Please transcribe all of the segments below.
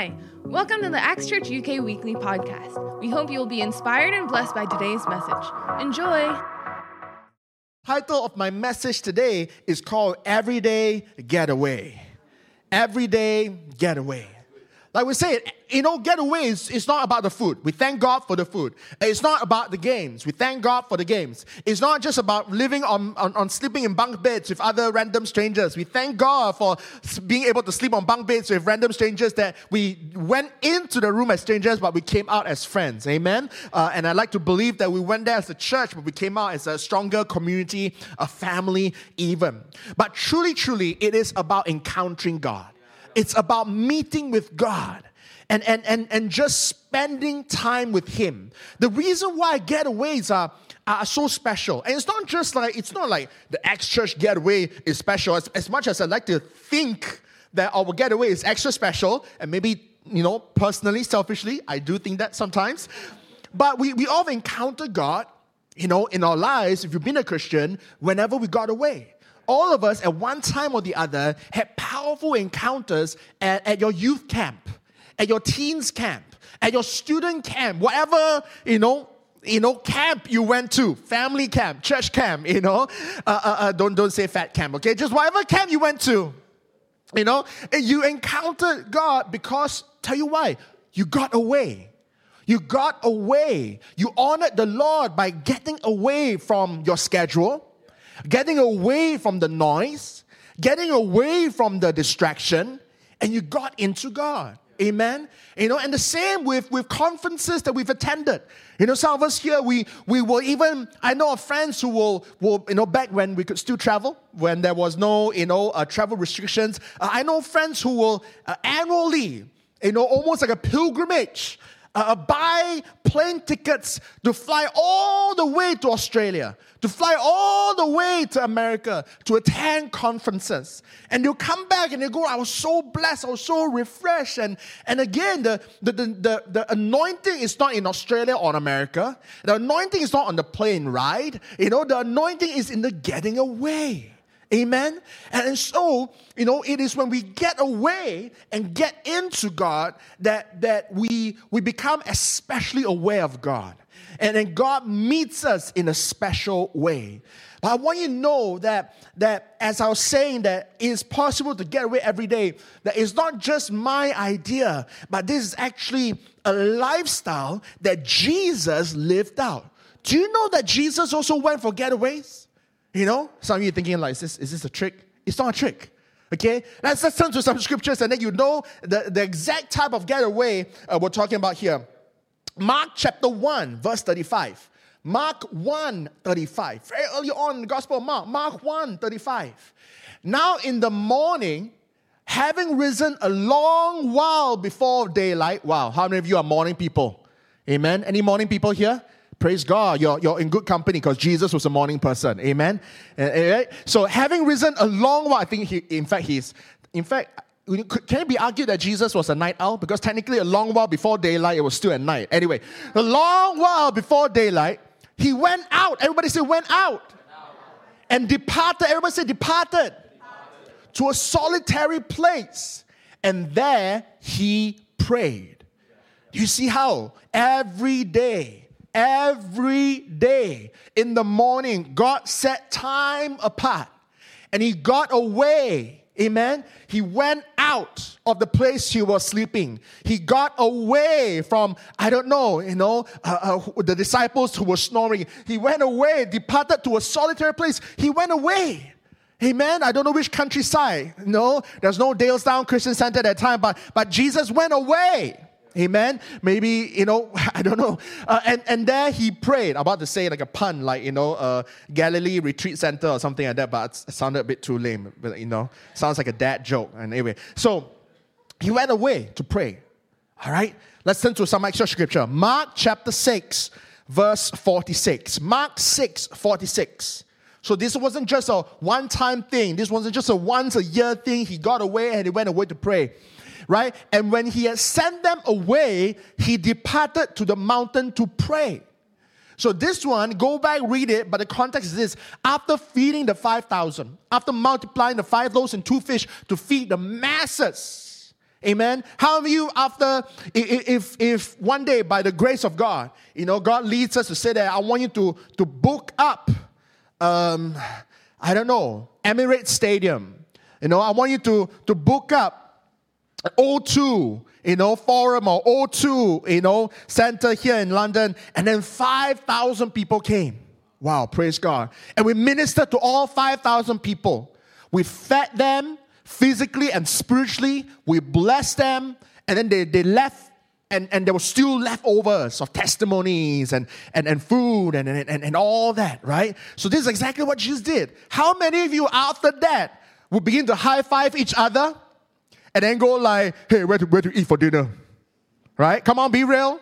Hi, welcome to the Acts Church UK Weekly Podcast. We hope you will be inspired and blessed by today's message. Enjoy! Title of my message today is called Everyday Getaway. Everyday Getaway. Like we say, you know, getaways, it's not about the food. We thank God for the food. It's not about the games. We thank God for the games. It's not just about living on, on, on sleeping in bunk beds with other random strangers. We thank God for being able to sleep on bunk beds with random strangers that we went into the room as strangers, but we came out as friends. Amen? Uh, and I like to believe that we went there as a church, but we came out as a stronger community, a family, even. But truly, truly, it is about encountering God. It's about meeting with God and, and, and, and just spending time with Him. The reason why getaways are, are so special, and it's not just like, it's not like the Acts Church getaway is special, as, as much as I like to think that our getaway is extra special, and maybe, you know, personally, selfishly, I do think that sometimes. But we, we all encounter God, you know, in our lives, if you've been a Christian, whenever we got away all of us at one time or the other had powerful encounters at, at your youth camp, at your teens camp, at your student camp, whatever, you know, you know, camp you went to, family camp, church camp, you know, uh, uh, uh, don't, don't say fat camp, okay? Just whatever camp you went to, you know, you encountered God because, tell you why, you got away. You got away. You honored the Lord by getting away from your schedule, getting away from the noise, getting away from the distraction, and you got into God. Amen. You know, and the same with, with conferences that we've attended. You know, some of us here, we we will even, I know of friends who will, will you know, back when we could still travel, when there was no, you know, uh, travel restrictions. Uh, I know friends who will uh, annually, you know, almost like a pilgrimage, uh, buy plane tickets to fly all the way to Australia, to fly all the way to America to attend conferences. And they'll come back and they go, I was so blessed, I was so refreshed. And, and again, the, the, the, the, the anointing is not in Australia or America. The anointing is not on the plane ride. You know, the anointing is in the getting away. Amen? And so, you know, it is when we get away and get into God that, that we, we become especially aware of God. And then God meets us in a special way. But I want you to know that, that as I was saying, that it is possible to get away every day, that it's not just my idea, but this is actually a lifestyle that Jesus lived out. Do you know that Jesus also went for getaways? You know, some of you thinking like, is this, is this a trick? It's not a trick. Okay, let's, let's turn to some scriptures and then you know the, the exact type of getaway uh, we're talking about here. Mark chapter 1, verse 35. Mark 1, 35. Very early on in the Gospel of Mark, Mark 1, 35. Now in the morning, having risen a long while before daylight. Wow, how many of you are morning people? Amen. Any morning people here? Praise God, you're, you're in good company because Jesus was a morning person. Amen. So having risen a long while, I think he, in fact, he's, in fact, can it be argued that Jesus was a night owl? Because technically, a long while before daylight, it was still at night. Anyway, a long while before daylight, he went out. Everybody say, went out. And departed. Everybody say, departed. To a solitary place. And there he prayed. You see how every day Every day in the morning, God set time apart and He got away. Amen. He went out of the place he was sleeping. He got away from, I don't know, you know, uh, uh, the disciples who were snoring. He went away, departed to a solitary place. He went away. Amen. I don't know which countryside. No, there's no Dalestown Christian Center at that time, but, but Jesus went away. Amen. Maybe, you know, I don't know. Uh, and, and there he prayed. I'm about to say like a pun, like, you know, uh, Galilee Retreat Center or something like that, but it sounded a bit too lame. But, you know, sounds like a dad joke. And anyway, so he went away to pray. All right. Let's turn to some extra scripture. Mark chapter 6, verse 46. Mark 6, 46. So this wasn't just a one time thing. This wasn't just a once a year thing. He got away and he went away to pray right? And when he had sent them away, he departed to the mountain to pray. So this one, go back, read it, but the context is this. After feeding the 5,000, after multiplying the five loaves and two fish to feed the masses, Amen. How of you, after, if, if one day, by the grace of God, you know, God leads us to say that I want you to, to book up, um, I don't know, Emirates Stadium. You know, I want you to, to book up O2, you know, Forum or O2, you know, center here in London. And then 5,000 people came. Wow, praise God. And we ministered to all 5,000 people. We fed them physically and spiritually. We blessed them, and then they, they left, and, and there were still leftovers of testimonies and, and, and food and, and, and, and all that, right? So this is exactly what Jesus did. How many of you after that would begin to high five each other and then go like, hey, where to, where to eat for dinner? Right? Come on, be real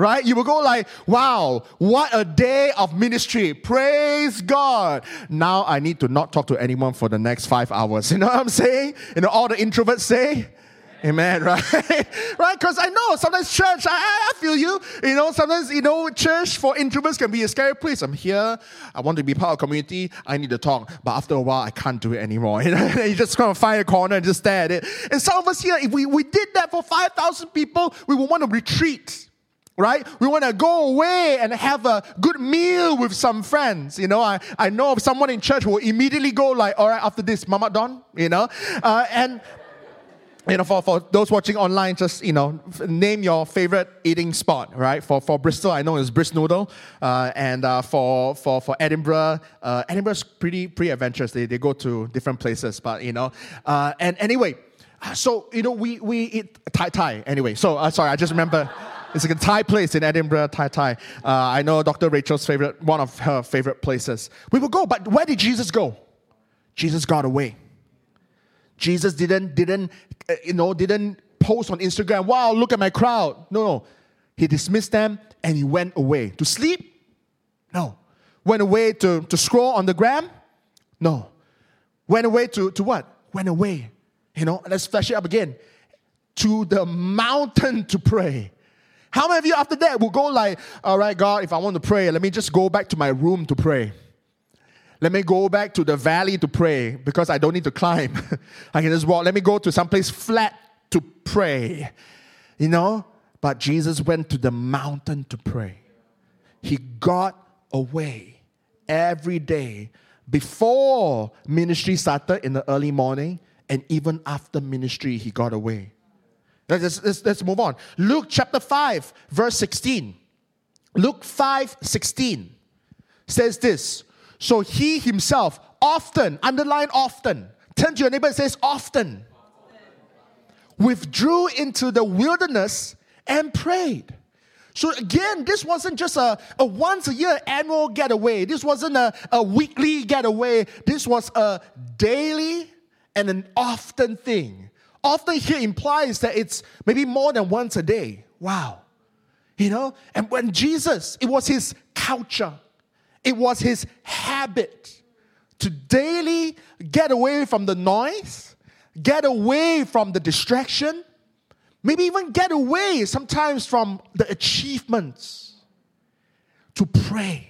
right? You will go like, wow, what a day of ministry. Praise God. Now I need to not talk to anyone for the next five hours. You know what I'm saying? You know, all the introverts say, Amen, right? right? Because I know sometimes church, I, I feel you. You know, sometimes, you know, church for introverts can be a scary place. I'm here, I want to be part of community, I need to talk. But after a while, I can't do it anymore. You, know? you just kind of find a corner and just stare at it. And some of us here, if we, we did that for 5,000 people, we would want to retreat right? We want to go away and have a good meal with some friends. You know, I, I know of someone in church who will immediately go like, all right, after this, Mama Don, you know? Uh, and, you know, for, for those watching online, just, you know, name your favorite eating spot, right? For, for Bristol, I know it's Brist Noodle. Uh, and uh, for, for, for Edinburgh, uh, Edinburgh's pretty, pretty adventurous. They, they go to different places, but, you know. Uh, and anyway, so, you know, we, we eat Thai Thai anyway. So, uh, sorry, I just remember. It's like a Thai place in Edinburgh, Thai Thai. Uh, I know Dr. Rachel's favorite, one of her favorite places. We will go, but where did Jesus go? Jesus got away. Jesus didn't, didn't, uh, you know, didn't post on Instagram, wow, look at my crowd. No, no. He dismissed them and he went away. To sleep? No. Went away to, to scroll on the gram? No. Went away to, to what? Went away. You know, let's flash it up again. To the mountain to pray. How many of you after that will go like, all right, God, if I want to pray, let me just go back to my room to pray. Let me go back to the valley to pray because I don't need to climb. I can just walk. Let me go to someplace flat to pray. You know? But Jesus went to the mountain to pray. He got away every day before ministry started in the early morning and even after ministry, he got away. Let's, let's, let's move on. Luke chapter 5, verse 16. Luke 5, 16 says this. So he himself often, underline often, turn to your neighbor and says often, withdrew into the wilderness and prayed. So again, this wasn't just a, a once a year annual getaway. This wasn't a, a weekly getaway. This was a daily and an often thing often here implies that it's maybe more than once a day. Wow. You know? And when Jesus, it was his culture, it was his habit to daily get away from the noise, get away from the distraction, maybe even get away sometimes from the achievements to pray.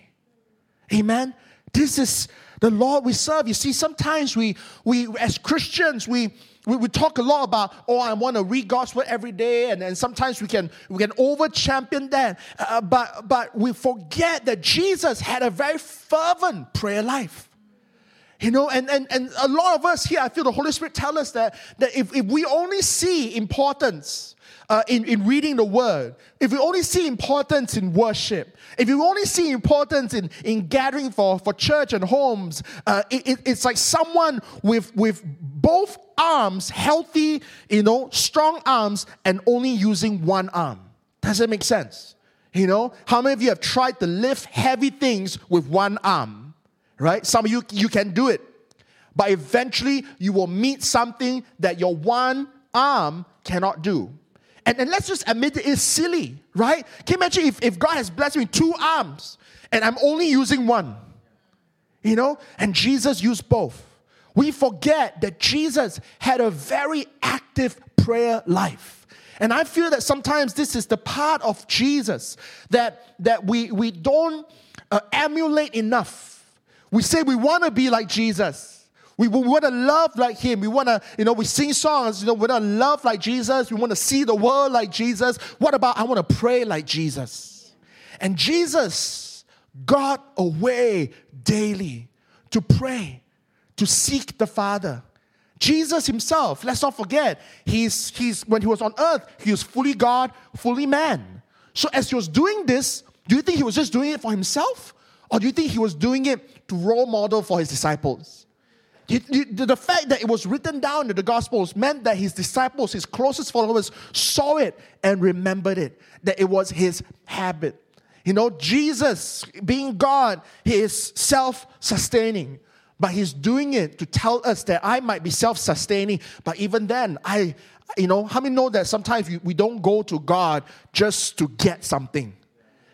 Amen. This is the Lord we serve. You see, sometimes we, we as Christians, we, we, we talk a lot about, oh, I want to read God's word every day, and, and sometimes we can we can over champion that. Uh, but but we forget that Jesus had a very fervent prayer life. You know, and, and, and a lot of us here, I feel the Holy Spirit tell us that, that if, if we only see importance uh, in, in reading the word, if we only see importance in worship, if you only see importance in, in gathering for, for church and homes, uh, it, it, it's like someone with, with both arms, healthy, you know, strong arms, and only using one arm. Does that make sense? You know, how many of you have tried to lift heavy things with one arm? Right? Some of you, you can do it. But eventually, you will meet something that your one arm cannot do. And, and let's just admit it is silly, right? Can you imagine if, if God has blessed me with two arms and I'm only using one? You know? And Jesus used both we forget that Jesus had a very active prayer life. And I feel that sometimes this is the part of Jesus that, that we, we don't uh, emulate enough. We say we want to be like Jesus. We, we want to love like him. We want to, you know, we sing songs, you know, we want to love like Jesus. We want to see the world like Jesus. What about I want to pray like Jesus? And Jesus got away daily to pray, to seek the Father. Jesus himself, let's not forget, he's, he's, when he was on earth, he was fully God, fully man. So as he was doing this, do you think he was just doing it for himself? Or do you think he was doing it to role model for his disciples? The fact that it was written down in the Gospels meant that his disciples, his closest followers, saw it and remembered it, that it was his habit. You know, Jesus, being God, he is self sustaining, but he's doing it to tell us that I might be self sustaining, but even then, I, you know, how many know that sometimes we don't go to God just to get something?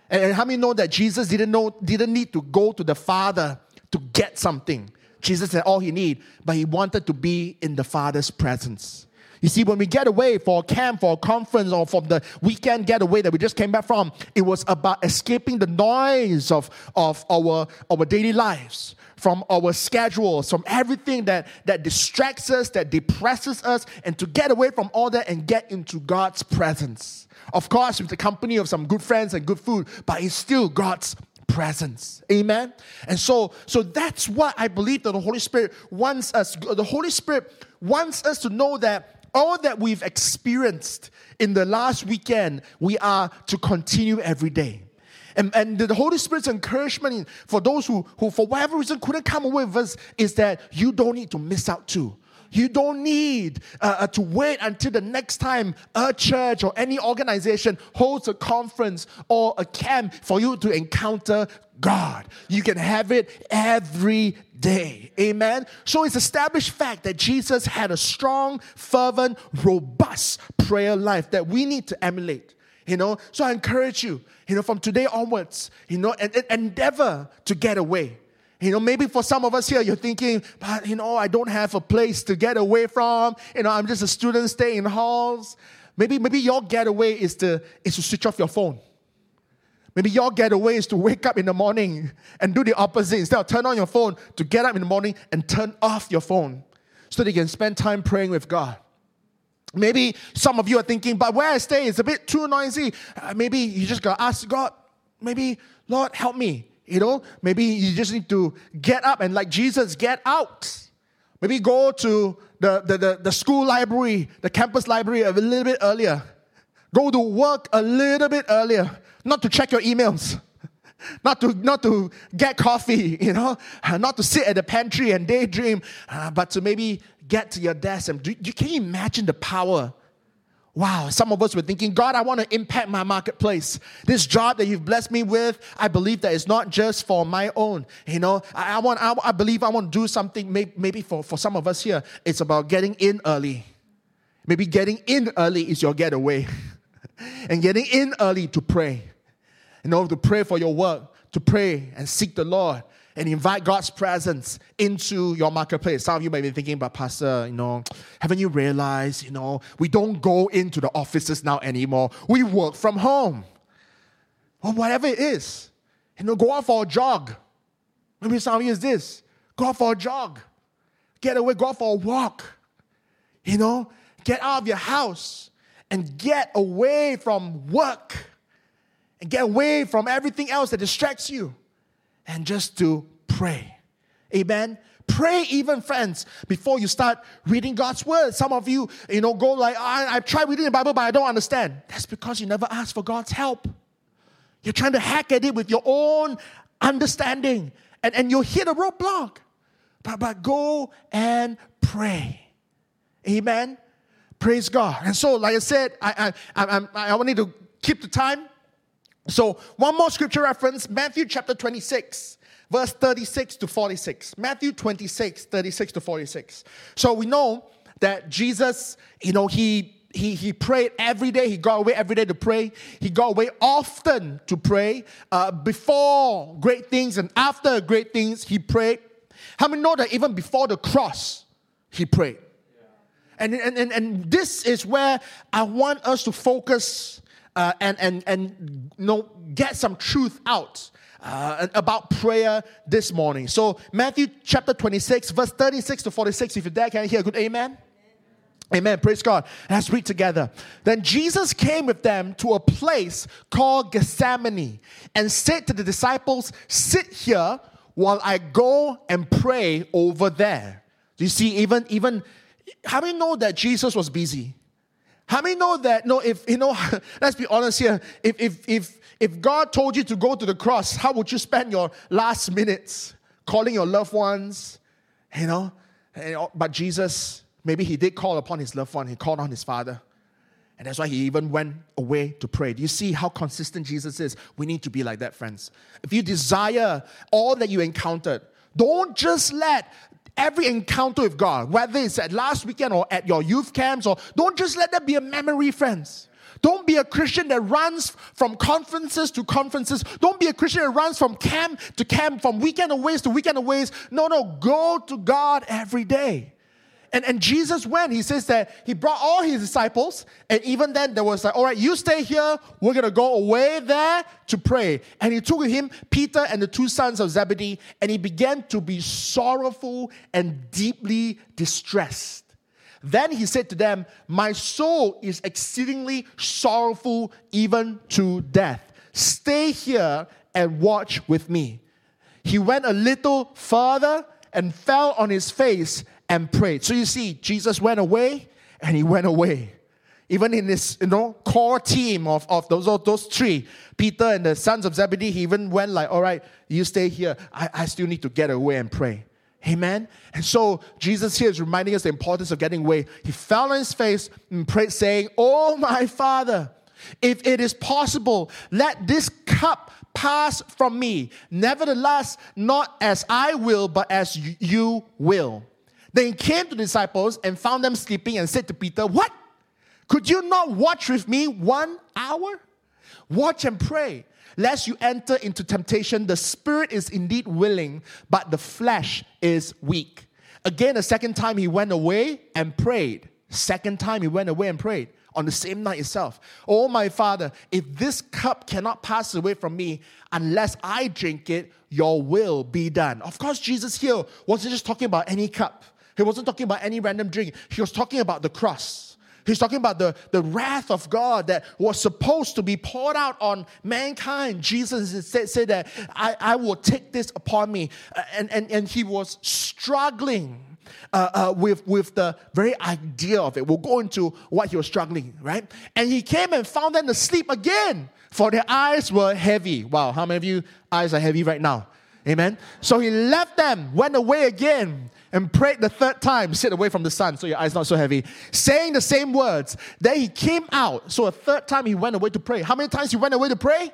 And how many know that Jesus didn't know didn't need to go to the Father to get something? Jesus had all he need, but he wanted to be in the Father's presence. You see, when we get away for a camp, for a conference, or from the weekend getaway that we just came back from, it was about escaping the noise of, of our, our daily lives, from our schedules, from everything that, that distracts us, that depresses us, and to get away from all that and get into God's presence. Of course, with the company of some good friends and good food, but it's still God's presence. Amen. And so, so that's what I believe that the Holy Spirit wants us. The Holy Spirit wants us to know that all that we've experienced in the last weekend, we are to continue every day. And, and the Holy Spirit's encouragement for those who, who, for whatever reason, couldn't come away with us is that you don't need to miss out too. You don't need uh, uh, to wait until the next time a church or any organization holds a conference or a camp for you to encounter God. You can have it every day. Amen. So it's established fact that Jesus had a strong, fervent, robust prayer life that we need to emulate. You know, so I encourage you, you know, from today onwards, you know, and, and endeavor to get away. You know, maybe for some of us here, you're thinking, but you know, I don't have a place to get away from. You know, I'm just a student staying in halls. Maybe, maybe your getaway is to, is to switch off your phone. Maybe your getaway is to wake up in the morning and do the opposite. Instead of turn on your phone, to get up in the morning and turn off your phone so that you can spend time praying with God. Maybe some of you are thinking, but where I stay is a bit too noisy. Uh, maybe you just gotta ask God, maybe, Lord, help me. You know, maybe you just need to get up and, like Jesus, get out. Maybe go to the, the, the, the school library, the campus library a little bit earlier. Go to work a little bit earlier, not to check your emails. Not to, not to get coffee, you know, not to sit at the pantry and daydream, uh, but to maybe get to your desk. And do, you, can you imagine the power Wow, some of us were thinking, God, I want to impact my marketplace. This job that you've blessed me with, I believe that it's not just for my own. You know, I, I want, I, I, believe I want to do something. Maybe, maybe for, for some of us here, it's about getting in early. Maybe getting in early is your getaway, and getting in early to pray. You know, to pray for your work, to pray and seek the Lord, and invite God's presence into your marketplace. Some of you may be thinking, but Pastor, you know, haven't you realized, you know, we don't go into the offices now anymore. We work from home. Or whatever it is. You know, go out for a jog. Maybe some of you is this. Go out for a jog. Get away, go out for a walk. You know, get out of your house and get away from work and get away from everything else that distracts you and just to pray. Amen. Pray even, friends, before you start reading God's word. Some of you, you know, go like, I, I've tried reading the Bible, but I don't understand. That's because you never asked for God's help. You're trying to hack at it with your own understanding, and, and you'll hit a roadblock. But, but go and pray. Amen. Praise God. And so, like I said, I, I, I, I, I wanted to keep the time. So, one more scripture reference Matthew chapter 26, verse 36 to 46. Matthew 26, 36 to 46. So, we know that Jesus, you know, he he, he prayed every day. He got away every day to pray. He got away often to pray. Uh, before great things and after great things, he prayed. How many know that even before the cross, he prayed? And, and, and, and this is where I want us to focus uh, and, and, and you know, get some truth out uh, about prayer this morning. So, Matthew chapter 26, verse 36 to 46. If you're there, can I hear a good amen? Amen. Praise God. Let's read together. Then Jesus came with them to a place called Gethsemane and said to the disciples, Sit here while I go and pray over there. Do you see, even, even, how many know that Jesus was busy? How many know that, no, if, you know, let's be honest here, if, if, if, if God told you to go to the cross, how would you spend your last minutes calling your loved ones, you know? Oh, but Jesus, Maybe he did call upon his loved one, he called on his father. And that's why he even went away to pray. Do you see how consistent Jesus is? We need to be like that, friends. If you desire all that you encountered, don't just let every encounter with God, whether it's at last weekend or at your youth camps, or don't just let that be a memory, friends. Don't be a Christian that runs from conferences to conferences. Don't be a Christian that runs from camp to camp, from weekend aways to weekend aways. No, no, go to God every day. And, and Jesus went, he says that he brought all his disciples, and even then there was like, all right, you stay here, we're gonna go away there to pray. And he took with him Peter and the two sons of Zebedee, and he began to be sorrowful and deeply distressed. Then he said to them, My soul is exceedingly sorrowful, even to death. Stay here and watch with me. He went a little further and fell on his face and prayed. So you see, Jesus went away and he went away. Even in this, you know, core team of, of those, those three, Peter and the sons of Zebedee, he even went like, all right, you stay here. I, I still need to get away and pray. Amen. And so Jesus here is reminding us the importance of getting away. He fell on his face and prayed, saying, Oh my Father, if it is possible, let this cup pass from me. Nevertheless, not as I will, but as you will. Then he came to the disciples and found them sleeping and said to Peter, What? Could you not watch with me one hour? Watch and pray, lest you enter into temptation. The spirit is indeed willing, but the flesh is weak. Again, a second time he went away and prayed. Second time he went away and prayed on the same night itself. Oh, my father, if this cup cannot pass away from me unless I drink it, your will be done. Of course, Jesus here wasn't just talking about any cup. He wasn't talking about any random drink. He was talking about the cross. He's talking about the, the wrath of God that was supposed to be poured out on mankind. Jesus said, said that I, I will take this upon me. And, and, and he was struggling uh, uh, with, with the very idea of it. We'll go into what he was struggling, right? And he came and found them asleep again, for their eyes were heavy. Wow, how many of you eyes are heavy right now? Amen. So he left them, went away again, and prayed the third time, sit away from the sun so your eyes not so heavy, saying the same words. Then he came out. So a third time he went away to pray. How many times he went away to pray?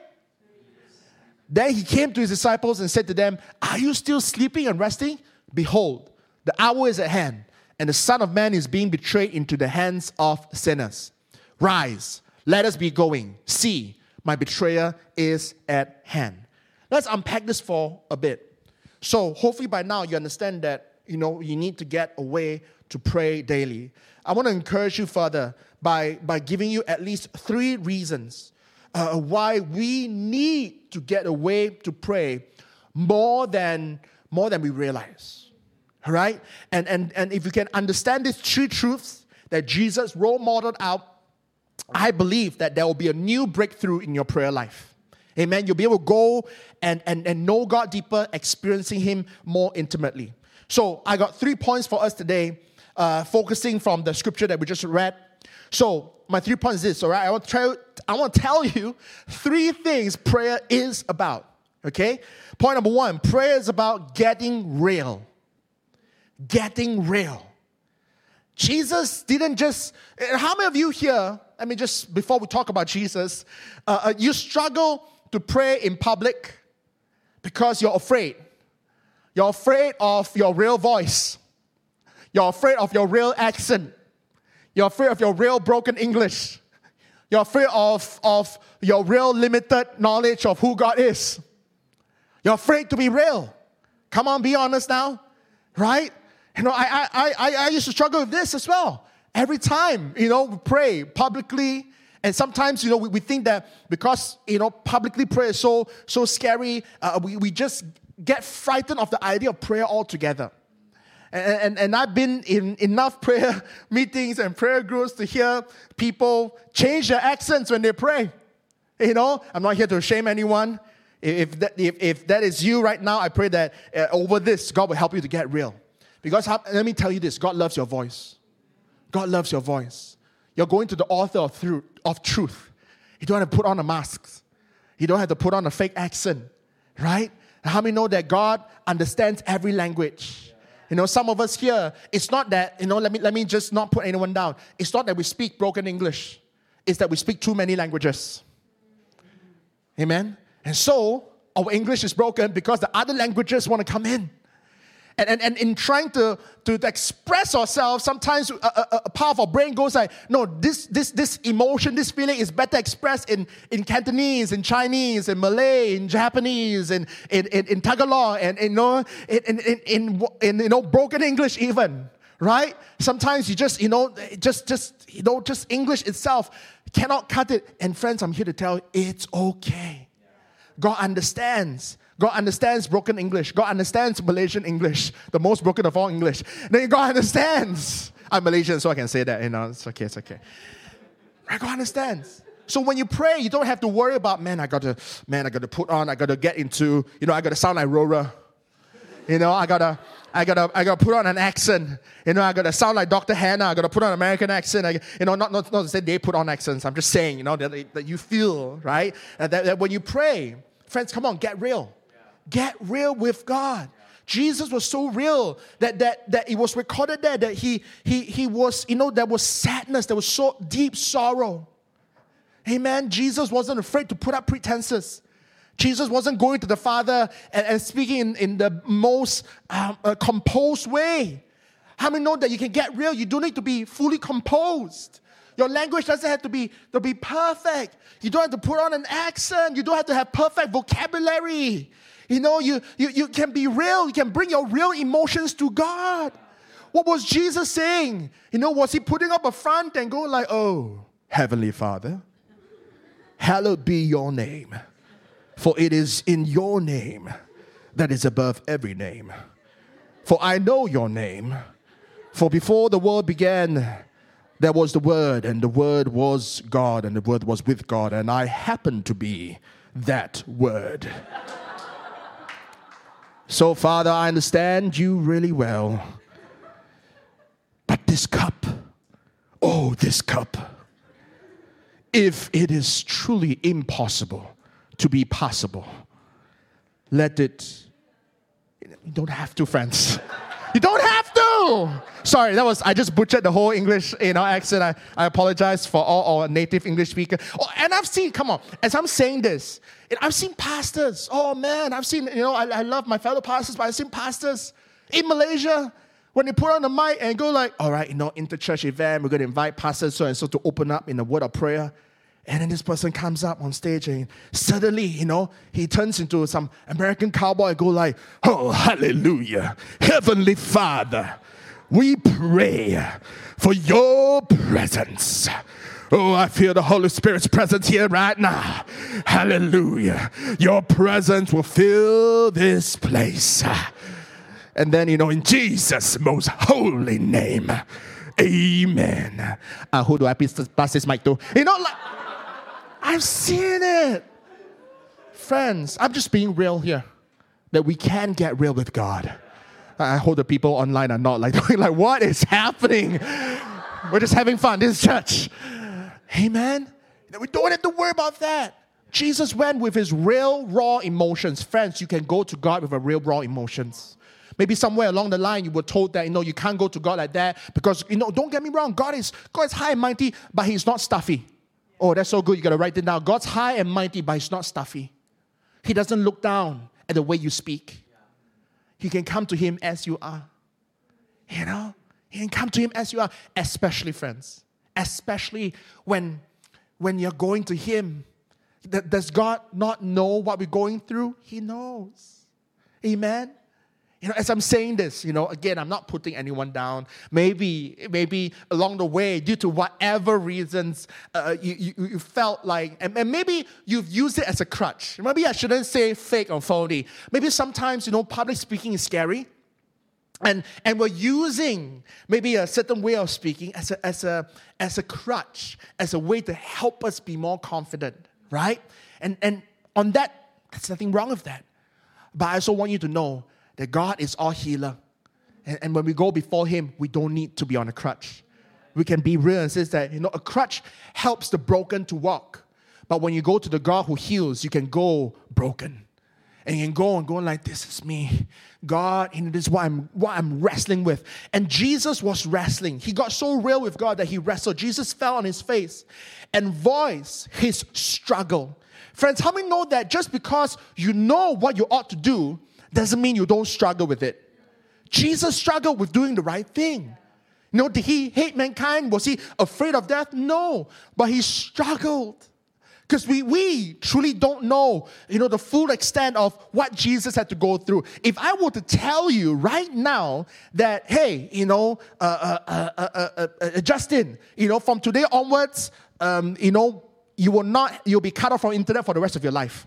Then he came to his disciples and said to them, Are you still sleeping and resting? Behold, the hour is at hand, and the Son of Man is being betrayed into the hands of sinners. Rise, let us be going. See, my betrayer is at hand. Let's unpack this for a bit. So, hopefully, by now you understand that you know you need to get away to pray daily. I want to encourage you further by, by giving you at least three reasons uh, why we need to get away to pray more than more than we realize. All right? And, and, and if you can understand these three truths that Jesus role modeled out, I believe that there will be a new breakthrough in your prayer life. Amen. You'll be able to go and, and, and know God deeper, experiencing Him more intimately. So I got three points for us today, uh, focusing from the scripture that we just read. So my three points is this, all right? I want to try, I want to tell you three things prayer is about. Okay? Point number one, prayer is about getting real. Getting real. Jesus didn't just, how many of you here, I mean, just before we talk about Jesus, uh, uh you struggle to pray in public because you're afraid. You're afraid of your real voice. You're afraid of your real accent. You're afraid of your real broken English. You're afraid of, of your real limited knowledge of who God is. You're afraid to be real. Come on, be honest now, right? You know, I, I, I, I used to struggle with this as well. Every time, you know, we pray publicly And sometimes, you know, we, we think that because, you know, publicly prayer is so, so scary, uh, we, we just get frightened of the idea of prayer altogether. And, and, and I've been in enough prayer meetings and prayer groups to hear people change their accents when they pray. You know, I'm not here to shame anyone. If that, if, if that is you right now, I pray that uh, over this, God will help you to get real. Because let me tell you this God loves your voice. God loves your voice. You're going to the author of, through, of truth. You don't have to put on a mask, you don't have to put on a fake accent, right? How many know that God understands every language? You know, some of us here, it's not that, you know, let me, let me just not put anyone down. It's not that we speak broken English, it's that we speak too many languages. Amen? And so, our English is broken because the other languages want to come in. And, and, and in trying to, to, express ourselves, sometimes a, a, a, part of our brain goes like, no, this, this, this emotion, this feeling is better expressed in, in Cantonese, in Chinese, in Malay, in Japanese, in, in, in, in Tagalog, and, you know, in, in, in, in, in you know, broken English even, right? Sometimes you just, you know, just, just, you know, just English itself cannot cut it. And friends, I'm here to tell you, it's okay. God understands. God understands broken English. God understands Malaysian English, the most broken of all English. Then God understands. I'm Malaysian, so I can say that. You know, it's okay, it's okay. Right? God understands. So when you pray, you don't have to worry about, man, I got to, man, I got to put on, I got to get into, you know, I got to sound like Rora. You know, I gotta, I gotta, I gotta put on an accent. You know, I gotta sound like Dr. Hannah. I gotta put on an American accent. I, you know, not, not, not to say they put on accents. I'm just saying, you know, that, that you feel, right? That, that when you pray, friends, come on, get real. Get real with God. Jesus was so real that, that, that it was recorded there that he, he, he was, you know, there was sadness, there was so deep sorrow. Amen. Jesus wasn't afraid to put up pretenses. Jesus wasn't going to the Father and, and speaking in, in the most um, uh, composed way. How many know that you can get real? You don't need to be fully composed. Your language doesn't have to be, to be perfect. You don't have to put on an accent. You don't have to have perfect vocabulary. You know, you, you, you can be real. You can bring your real emotions to God. What was Jesus saying? You know, was he putting up a front and going like, oh, Heavenly Father, hallowed be your name. For it is in your name that is above every name. For I know your name. For before the world began, there was the Word, and the Word was God, and the Word was with God, and I happen to be that Word. So, Father, I understand you really well. But this cup, oh, this cup, if it is truly impossible to be possible, let it, you don't have to, friends. You don't have Sorry, that was I just butchered the whole English you know accent. I, I apologize for all our native English speakers. Oh, and I've seen, come on, as I'm saying this, I've seen pastors. Oh man, I've seen, you know, I, I love my fellow pastors, but I've seen pastors in Malaysia when they put on the mic and go like, all right, you know, inter-church event, we're to invite pastors so and so to open up in a word of prayer. And then this person comes up on stage and suddenly, you know, he turns into some American cowboy and go like, oh, hallelujah, Heavenly Father, we pray for your presence. Oh, I feel the Holy Spirit's presence here right now. Hallelujah. Your presence will fill this place. And then, you know, in Jesus' most holy name, amen. Uh, who do I pass this mic to? You know, like, I've seen it. Friends, I'm just being real here. That we can get real with God. I hope the people online are not like, like what is happening? We're just having fun. This is church. Amen. We don't have to worry about that. Jesus went with his real, raw emotions. Friends, you can go to God with a real, raw emotions. Maybe somewhere along the line you were told that you know you can't go to God like that because you know don't get me wrong God is God is high and mighty but he's not stuffy. Oh, that's so good. You got to write it down. God's high and mighty but he's not stuffy. He doesn't look down at the way you speak. You can come to him as you are. You know, you can come to him as you are, especially friends especially when, when you're going to Him. Does God not know what we're going through? He knows. Amen. You know, as I'm saying this, you know, again, I'm not putting anyone down. Maybe, maybe along the way, due to whatever reasons, uh, you, you, you, felt like, and, and maybe you've used it as a crutch. Maybe I shouldn't say fake or phony. Maybe sometimes, you know, public speaking is scary. And, and we're using maybe a certain way of speaking as a, as, a, as a crutch, as a way to help us be more confident, right? And, and on that, there's nothing wrong with that. But I also want you to know that God is our healer. And, and when we go before Him, we don't need to be on a crutch. We can be real and says that, you know, a crutch helps the broken to walk. But when you go to the God who heals, you can go broken. And you can go and go like, this is me. God, and this is what I'm what I'm wrestling with. And Jesus was wrestling. He got so real with God that he wrestled. Jesus fell on his face and voiced his struggle. Friends, how many know that just because you know what you ought to do doesn't mean you don't struggle with it. Jesus struggled with doing the right thing. You know, did he hate mankind? Was he afraid of death? No, but he struggled. Because we, we truly don't know, you know, the full extent of what Jesus had to go through. If I were to tell you right now that, hey, you know, uh, uh, uh, Justin, you know, from today onwards, um, you know, you will not, you'll be cut off from internet for the rest of your life.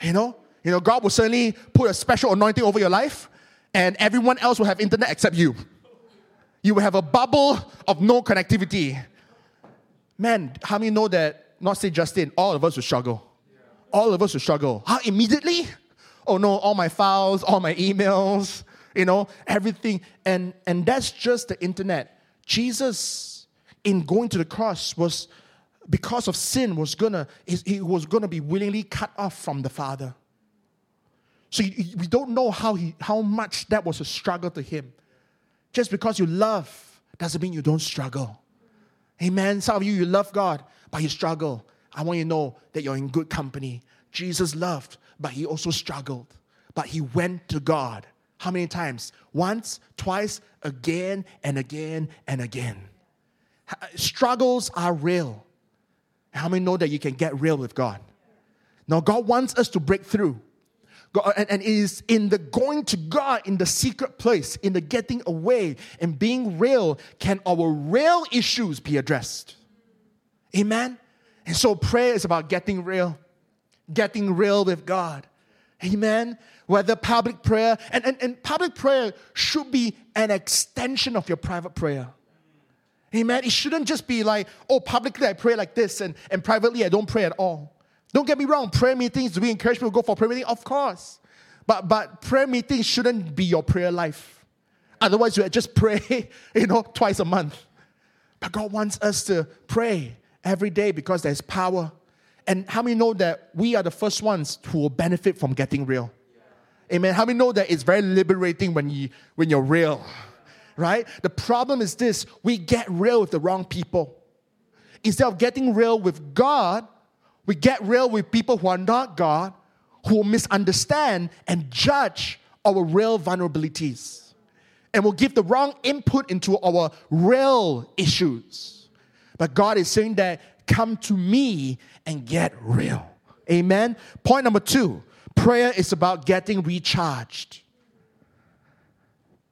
You know, you know, God will certainly put a special anointing over your life, and everyone else will have internet except you. You will have a bubble of no connectivity. Man, how many know that, not say Justin, all of us will struggle? All of us will struggle. How immediately? Oh no, all my files, all my emails, you know, everything. And, and that's just the internet. Jesus, in going to the cross, was because of sin, was gonna, he was gonna be willingly cut off from the Father. So we don't know how, he, how much that was a struggle to him. Just because you love doesn't mean you don't struggle. Amen. Some of you, you love God, but you struggle. I want you to know that you're in good company. Jesus loved, but he also struggled. But he went to God. How many times? Once, twice, again, and again, and again. Struggles are real. How many know that you can get real with God? Now, God wants us to break through. God, and, is in the going to God in the secret place, in the getting away and being real, can our real issues be addressed. Amen? And so prayer is about getting real, getting real with God. Amen? Whether public prayer, and, and, and public prayer should be an extension of your private prayer. Amen? It shouldn't just be like, oh, publicly I pray like this, and, and privately I don't pray at all. Don't get me wrong, prayer meetings, do we encourage people to go for prayer meeting? Of course. But, but prayer meetings shouldn't be your prayer life. Otherwise, you just pray, you know, twice a month. But God wants us to pray every day because there's power. And how many know that we are the first ones who will benefit from getting real? Amen. How many know that it's very liberating when you when you're real? Right? The problem is this we get real with the wrong people. Instead of getting real with God, we get real with people who are not God, who misunderstand and judge our real vulnerabilities. And will give the wrong input into our real issues. But God is saying that, come to me and get real. Amen. Point number two prayer is about getting recharged.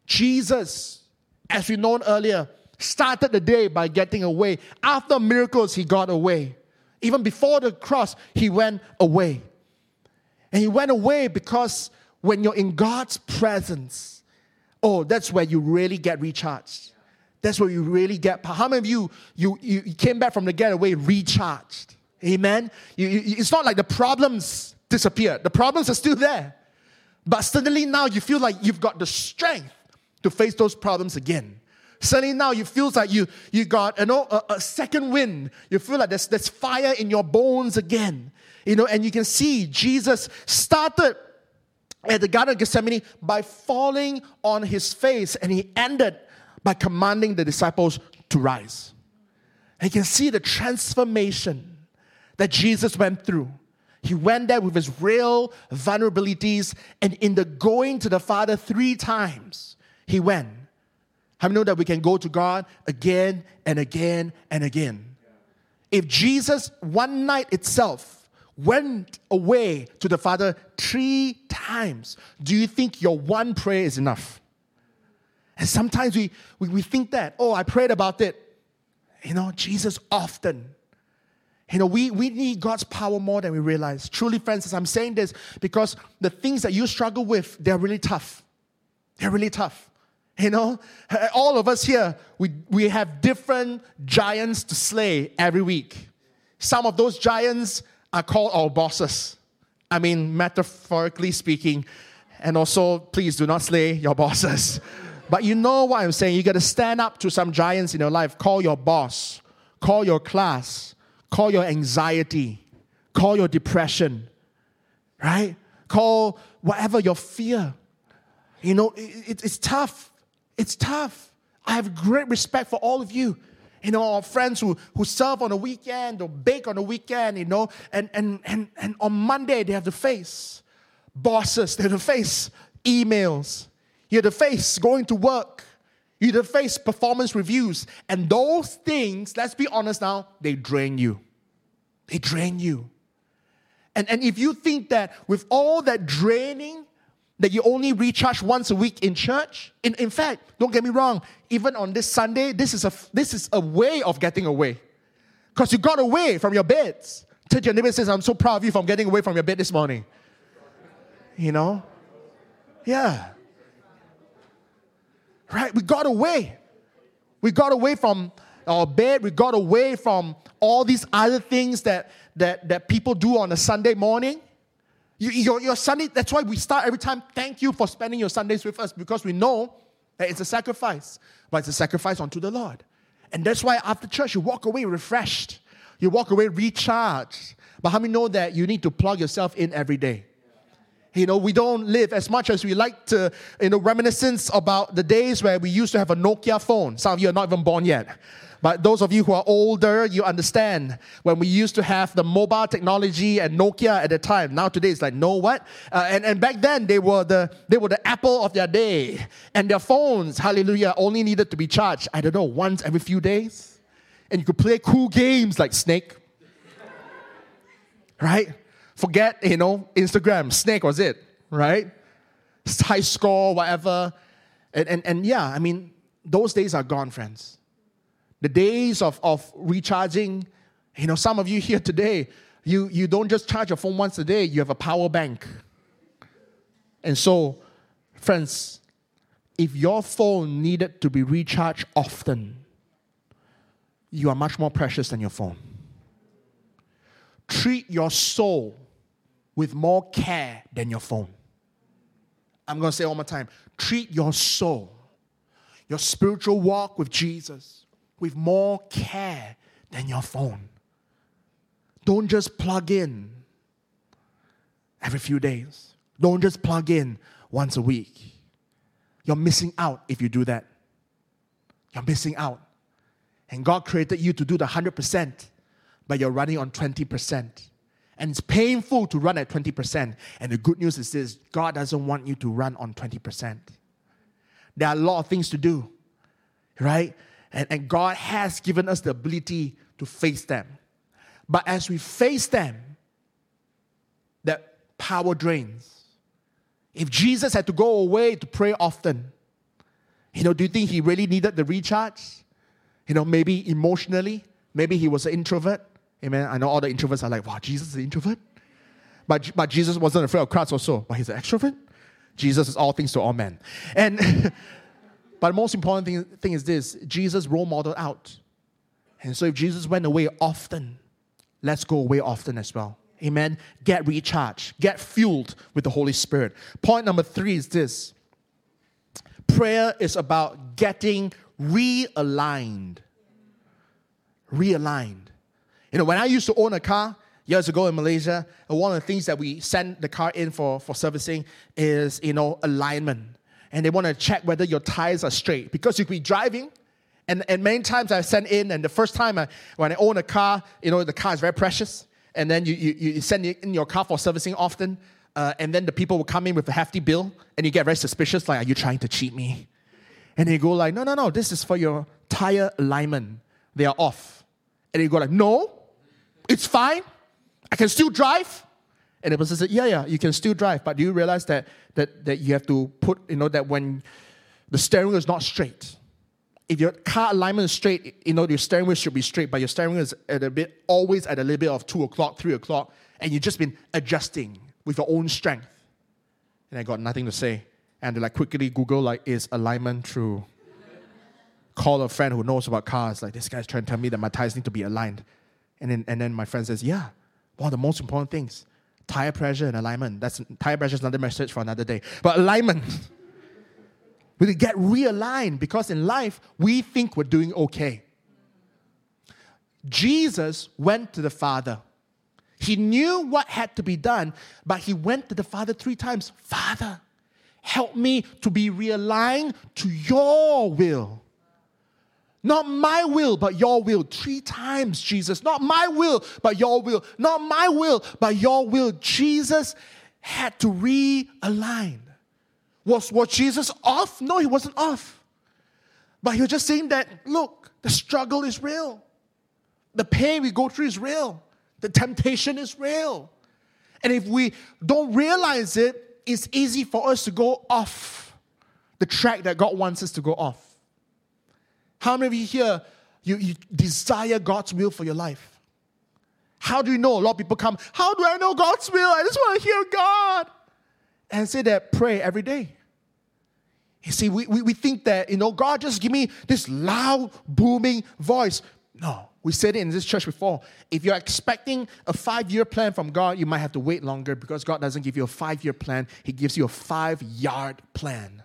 Jesus, as we known earlier, started the day by getting away. After miracles, he got away. Even before the cross, he went away. And he went away because when you're in God's presence, oh, that's where you really get recharged. That's where you really get power. How many of you, you, you came back from the getaway recharged? Amen? You, you, it's not like the problems disappeared. The problems are still there. But suddenly now you feel like you've got the strength to face those problems again. Suddenly now you feel like you, you got you know, a, a second wind. You feel like there's, there's fire in your bones again. You know, and you can see Jesus started at the Garden of Gethsemane by falling on his face, and he ended by commanding the disciples to rise. And you can see the transformation that Jesus went through. He went there with his real vulnerabilities, and in the going to the Father three times, he went how know that we can go to God again and again and again? If Jesus, one night itself, went away to the Father three times. Do you think your one prayer is enough? And sometimes we, we, we think that, oh, I prayed about it. You know, Jesus often. You know, we, we need God's power more than we realize. Truly, friends, I'm saying this because the things that you struggle with, they're really tough. They're really tough. You know, all of us here, we, we have different giants to slay every week. Some of those giants are called our bosses. I mean, metaphorically speaking. And also, please do not slay your bosses. But you know what I'm saying. You got to stand up to some giants in your life. Call your boss, call your class, call your anxiety, call your depression, right? Call whatever your fear. You know, it, it's tough. It's tough. I have great respect for all of you. You know, our friends who, who serve on the weekend or bake on the weekend, you know, and, and, and, and on Monday they have to face bosses, they have to face emails, you have to face going to work, you have to face performance reviews. And those things, let's be honest now, they drain you. They drain you. And, and if you think that with all that draining, that you only recharge once a week in church. In, in fact, don't get me wrong, even on this Sunday, this is a, this is a way of getting away. Because you got away from your beds. Tell your neighbor says, I'm so proud of you for getting away from your bed this morning. You know? Yeah. Right? We got away. We got away from our bed. We got away from all these other things that, that, that people do on a Sunday morning. You, your, your Sunday, that's why we start every time. Thank you for spending your Sundays with us because we know that it's a sacrifice, but it's a sacrifice unto the Lord. And that's why after church, you walk away refreshed. You walk away recharged. But how many know that you need to plug yourself in every day? You know, we don't live as much as we like to, you know, reminiscence about the days where we used to have a Nokia phone. Some of you are not even born yet. But those of you who are older, you understand when we used to have the mobile technology and Nokia at the time. Now today it's like, no what? Uh, and, and back then they were the they were the apple of their day. And their phones, hallelujah, only needed to be charged, I don't know, once every few days. And you could play cool games like Snake. right? Forget, you know, Instagram. Snake was it, right? High score, whatever. And, and, and yeah, I mean, those days are gone, friends. The days of, of recharging, you know, some of you here today, you, you don't just charge your phone once a day, you have a power bank. And so, friends, if your phone needed to be recharged often, you are much more precious than your phone. Treat your soul with more care than your phone. I'm going to say all more time treat your soul, your spiritual walk with Jesus, with more care than your phone. Don't just plug in every few days. Don't just plug in once a week. You're missing out if you do that. You're missing out. And God created you to do the 100%, but you're running on 20%. And it's painful to run at 20%. And the good news is this God doesn't want you to run on 20%. There are a lot of things to do, right? And, and God has given us the ability to face them. But as we face them, that power drains. If Jesus had to go away to pray often, you know, do you think he really needed the recharge? You know, maybe emotionally, maybe he was an introvert. Amen. I know all the introverts are like, wow, Jesus is an introvert. But, but Jesus wasn't afraid of crowds also. But he's an extrovert. Jesus is all things to all men. And But the most important thing, thing is this Jesus role model out. And so if Jesus went away often, let's go away often as well. Amen. Get recharged, get fueled with the Holy Spirit. Point number three is this prayer is about getting realigned. Realigned. You know, when I used to own a car years ago in Malaysia, one of the things that we send the car in for, for servicing is, you know, alignment and they want to check whether your tires are straight because you could be driving. And, and many times I send in, and the first time I, when I own a car, you know, the car is very precious. And then you, you, you send in your car for servicing often. Uh, and then the people will come in with a hefty bill, and you get very suspicious, like, are you trying to cheat me? And they go like, no, no, no, this is for your tire alignment. They are off. And you go like, no, it's fine. I can still drive? And the person said, Yeah, yeah, you can still drive. But do you realize that, that, that you have to put, you know, that when the steering wheel is not straight, if your car alignment is straight, you know, your steering wheel should be straight, but your steering wheel is at a bit, always at a little bit of two o'clock, three o'clock, and you've just been adjusting with your own strength. And I got nothing to say. And they like quickly Google like, is alignment true? Call a friend who knows about cars. Like, this guy's trying to tell me that my tires need to be aligned. And then, and then my friend says, yeah, one of the most important things, tire pressure and alignment. That's tire pressure is another message for another day. But alignment. We get realigned because in life we think we're doing okay. Jesus went to the Father. He knew what had to be done, but he went to the Father three times Father, help me to be realigned to your will. Not my will, but your will. Three times, Jesus. Not my will, but your will. Not my will, but your will. Jesus had to realign. Was, was Jesus off? No, he wasn't off. But he was just saying that, look, the struggle is real. The pain we go through is real. The temptation is real. And if we don't realize it, it's easy for us to go off the track that God wants us to go off. How many of you here, you, you desire God's will for your life? How do you know? A lot of people come, How do I know God's will? I just want to hear God. And say that, pray every day. You see, we, we, we think that, you know, God just give me this loud, booming voice. No, we said it in this church before. If you're expecting a five year plan from God, you might have to wait longer because God doesn't give you a five year plan, He gives you a five yard plan.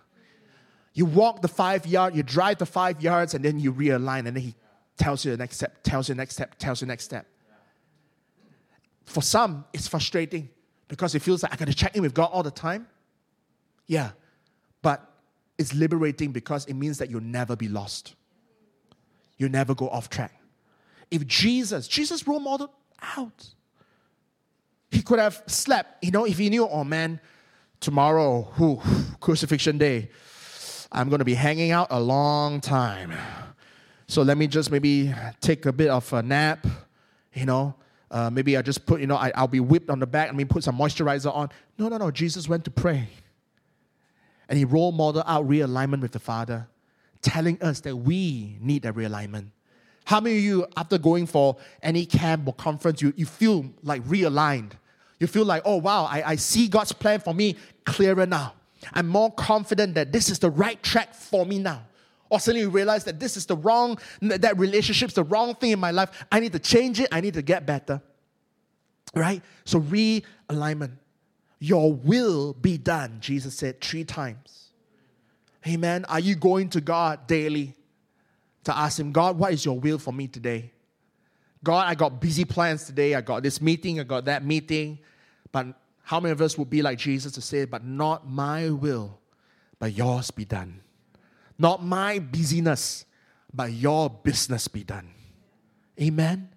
You walk the five yard, you drive the five yards, and then you realign, and then He tells you the next step, tells you the next step, tells you the next step. For some, it's frustrating because it feels like I gotta check in with God all the time. Yeah, but it's liberating because it means that you'll never be lost. You'll never go off track. If Jesus, Jesus role modeled out. He could have slept, you know, if he knew, oh man, tomorrow, whew, crucifixion day, I'm going to be hanging out a long time. So let me just maybe take a bit of a nap, you know. Uh, maybe I just put, you know, I, I'll be whipped on the back and me put some moisturizer on. No, no, no. Jesus went to pray. And he role modeled out realignment with the Father, telling us that we need a realignment. How many of you, after going for any camp or conference, you, you feel like realigned? You feel like, oh wow, I, I see God's plan for me clearer now. I'm more confident that this is the right track for me now. Or suddenly you realize that this is the wrong, that relationship's the wrong thing in my life. I need to change it, I need to get better. Right? So realignment. Your will be done, Jesus said three times. Amen. Are you going to God daily to ask Him, God, what is your will for me today? God, I got busy plans today. I got this meeting, I got that meeting. But how many of us would be like Jesus to say, but not my will, but yours be done? Not my busyness, but your business be done. Amen.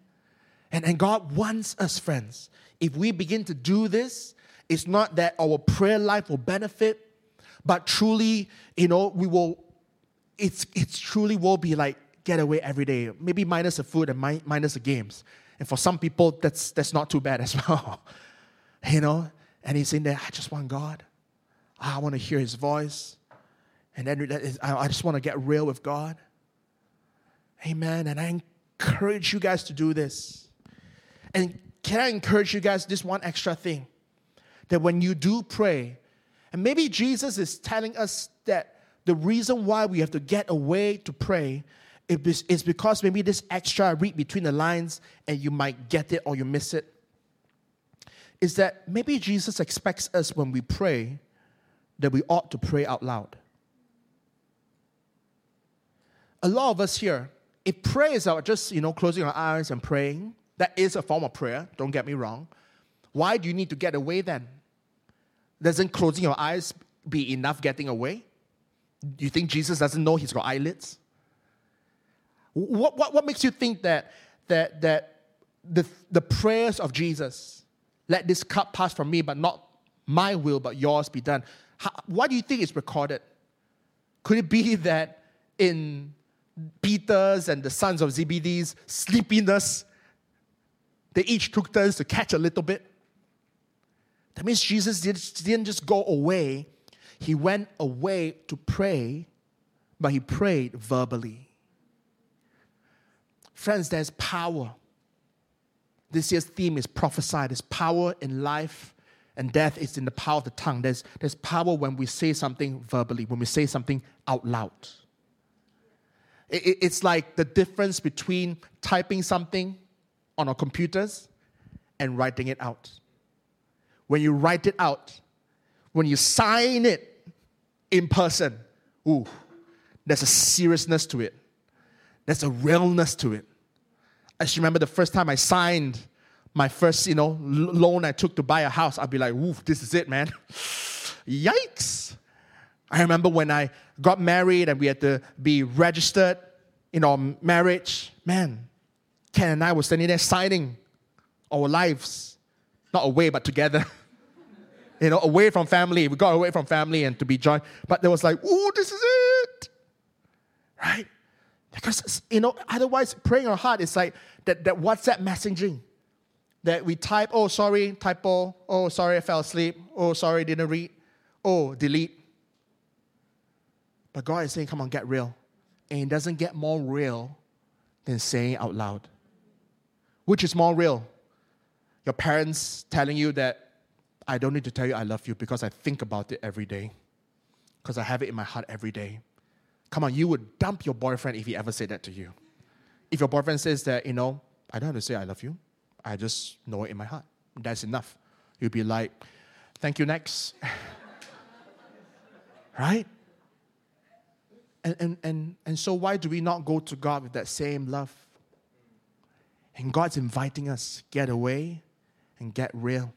And, and God wants us, friends. If we begin to do this, it's not that our prayer life will benefit, but truly, you know, we will, it's, it's truly will be like getaway every day, maybe minus the food and mi- minus the games. And for some people, that's, that's not too bad as well. you know? And he's in there, I just want God. I want to hear his voice. And then I just want to get real with God. Amen. And I encourage you guys to do this. And can I encourage you guys this one extra thing? that when you do pray, and maybe Jesus is telling us that the reason why we have to get away to pray is because maybe this extra read between the lines and you might get it or you miss it. Is that maybe Jesus expects us when we pray that we ought to pray out loud. A lot of us here, if prayer is just, you know, closing our eyes and praying, that is a form of prayer, don't get me wrong. Why do you need to get away then? Doesn't closing your eyes be enough getting away? You think Jesus doesn't know he's got eyelids? What, what, what makes you think that, that, that the, the prayers of Jesus, let this cup pass from me, but not my will, but yours be done? How, why do you think it's recorded? Could it be that in Peter's and the sons of Zebedee's sleepiness, They each took turns to catch a little bit. That means Jesus didn't just go away, he went away to pray, but he prayed verbally. Friends, there's power. This year's theme is prophesy. There's power in life and death is in the power of the tongue. There's, there's power when we say something verbally, when we say something out loud. It, it's like the difference between typing something on our computers and writing it out. When you write it out, when you sign it in person, ooh, there's a seriousness to it. There's a realness to it. I just remember the first time I signed my first, you know, loan I took to buy a house, I'd be like, ooh, this is it, man. Yikes. I remember when I got married and we had to be registered in our marriage. Man, Ken and I were standing there signing our lives, not away, but together. you know, away from family. We got away from family and to be joined. But there was like, ooh, this is it. Right? Because, you know, otherwise, praying our heart is like that, that WhatsApp messaging that we type, oh, sorry, typo. Oh, oh, sorry, I fell asleep. Oh, sorry, didn't read. Oh, delete. But God is saying, come on, get real. And it doesn't get more real than saying out loud. Which is more real? Your parents telling you that I don't need to tell you I love you because I think about it every day. Because I have it in my heart every day. Come on, you would dump your boyfriend if he ever said that to you. If your boyfriend says that, you know, I don't have to say I love you, I just know it in my heart. That's enough. You'd be like, thank you, next. right? And, and, and, and so, why do we not go to God with that same love? And God's inviting us, get away and get real.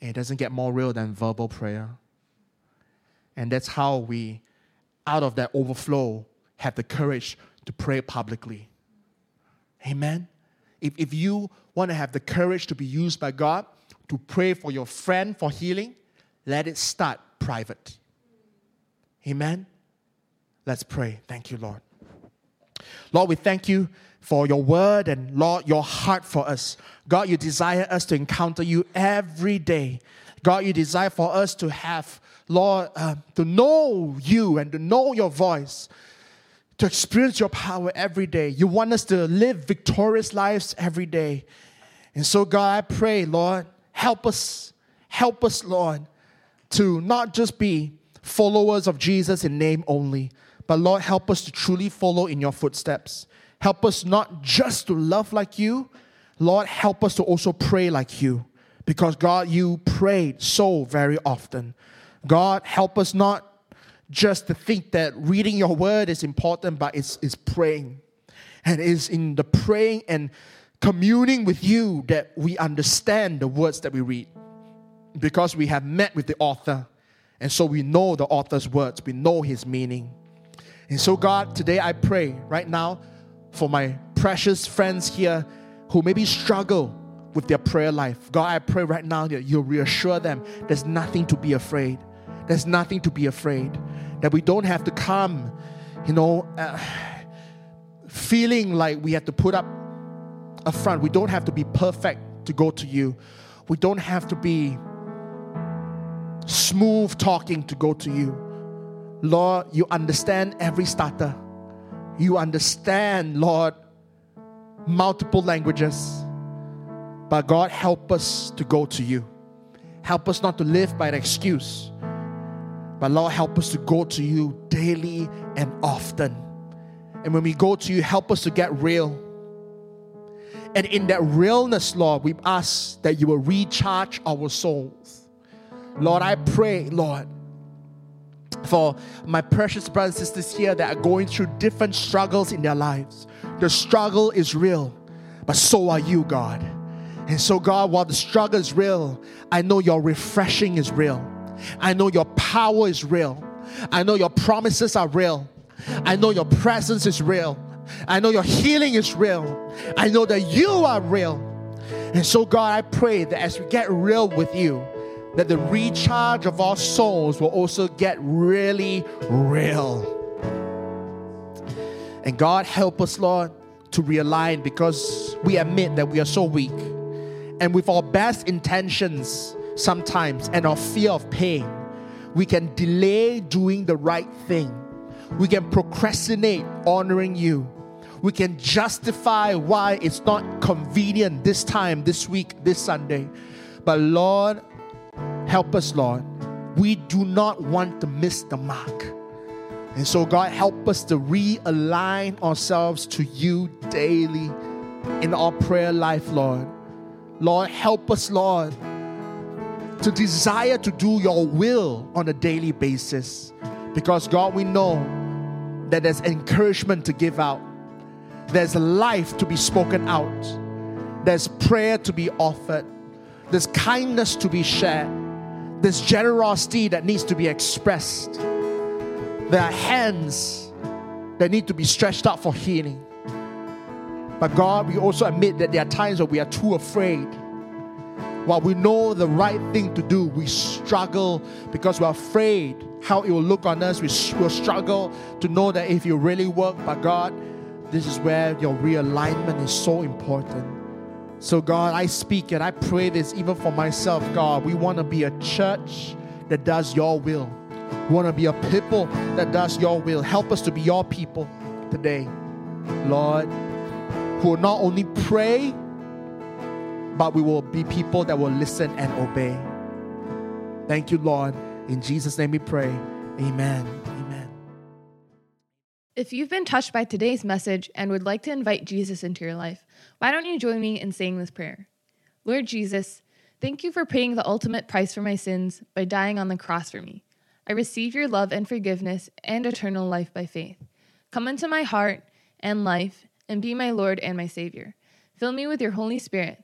And it doesn't get more real than verbal prayer. And that's how we, out of that overflow, have the courage to pray publicly. Amen. If, if you want to have the courage to be used by God to pray for your friend for healing, let it start private. Amen. Let's pray. Thank you, Lord. Lord, we thank you for your word and Lord, your heart for us. God, you desire us to encounter you every day. God, you desire for us to have, Lord, uh, to know you and to know your voice, to experience your power every day. You want us to live victorious lives every day. And so, God, I pray, Lord, help us, help us, Lord, to not just be followers of Jesus in name only, but Lord, help us to truly follow in your footsteps. Help us not just to love like you, Lord, help us to also pray like you. Because God, you prayed so very often. God, help us not just to think that reading your word is important, but it's, it's praying. And it's in the praying and communing with you that we understand the words that we read. Because we have met with the author. And so we know the author's words, we know his meaning. And so, God, today I pray right now for my precious friends here who maybe struggle with their prayer life. God, I pray right now that you'll reassure them there's nothing to be afraid. There's nothing to be afraid. That we don't have to come, you know, uh, feeling like we have to put up a front. We don't have to be perfect to go to you. We don't have to be smooth talking to go to you. Lord, you understand every starter. You understand, Lord, multiple languages. But God, help us to go to you. Help us not to live by an excuse. But Lord, help us to go to you daily and often. And when we go to you, help us to get real. And in that realness, Lord, we ask that you will recharge our souls. Lord, I pray, Lord, for my precious brothers and sisters here that are going through different struggles in their lives. The struggle is real, but so are you, God. And so, God, while the struggle is real, I know your refreshing is real. I know your power is real. I know your promises are real. I know your presence is real. I know your healing is real. I know that you are real. And so, God, I pray that as we get real with you, that the recharge of our souls will also get really real. And God, help us, Lord, to realign because we admit that we are so weak. And with our best intentions, sometimes, and our fear of pain, we can delay doing the right thing. We can procrastinate honoring you. We can justify why it's not convenient this time, this week, this Sunday. But Lord, help us, Lord. We do not want to miss the mark. And so, God, help us to realign ourselves to you daily in our prayer life, Lord. Lord, help us, Lord, to desire to do your will on a daily basis. Because, God, we know that there's encouragement to give out, there's life to be spoken out, there's prayer to be offered, there's kindness to be shared, there's generosity that needs to be expressed. There are hands that need to be stretched out for healing. But God, we also admit that there are times where we are too afraid. While we know the right thing to do, we struggle because we're afraid how it will look on us. We will struggle to know that if you really work, but God, this is where your realignment is so important. So, God, I speak and I pray this even for myself, God. We want to be a church that does your will. We want to be a people that does your will. Help us to be your people today, Lord, who will not only pray, but we will be people that will listen and obey. Thank you, Lord. In Jesus' name we pray. Amen. Amen. If you've been touched by today's message and would like to invite Jesus into your life, why don't you join me in saying this prayer? Lord Jesus, thank you for paying the ultimate price for my sins by dying on the cross for me. I receive your love and forgiveness and eternal life by faith. Come into my heart and life and be my Lord and my Savior. Fill me with your Holy Spirit.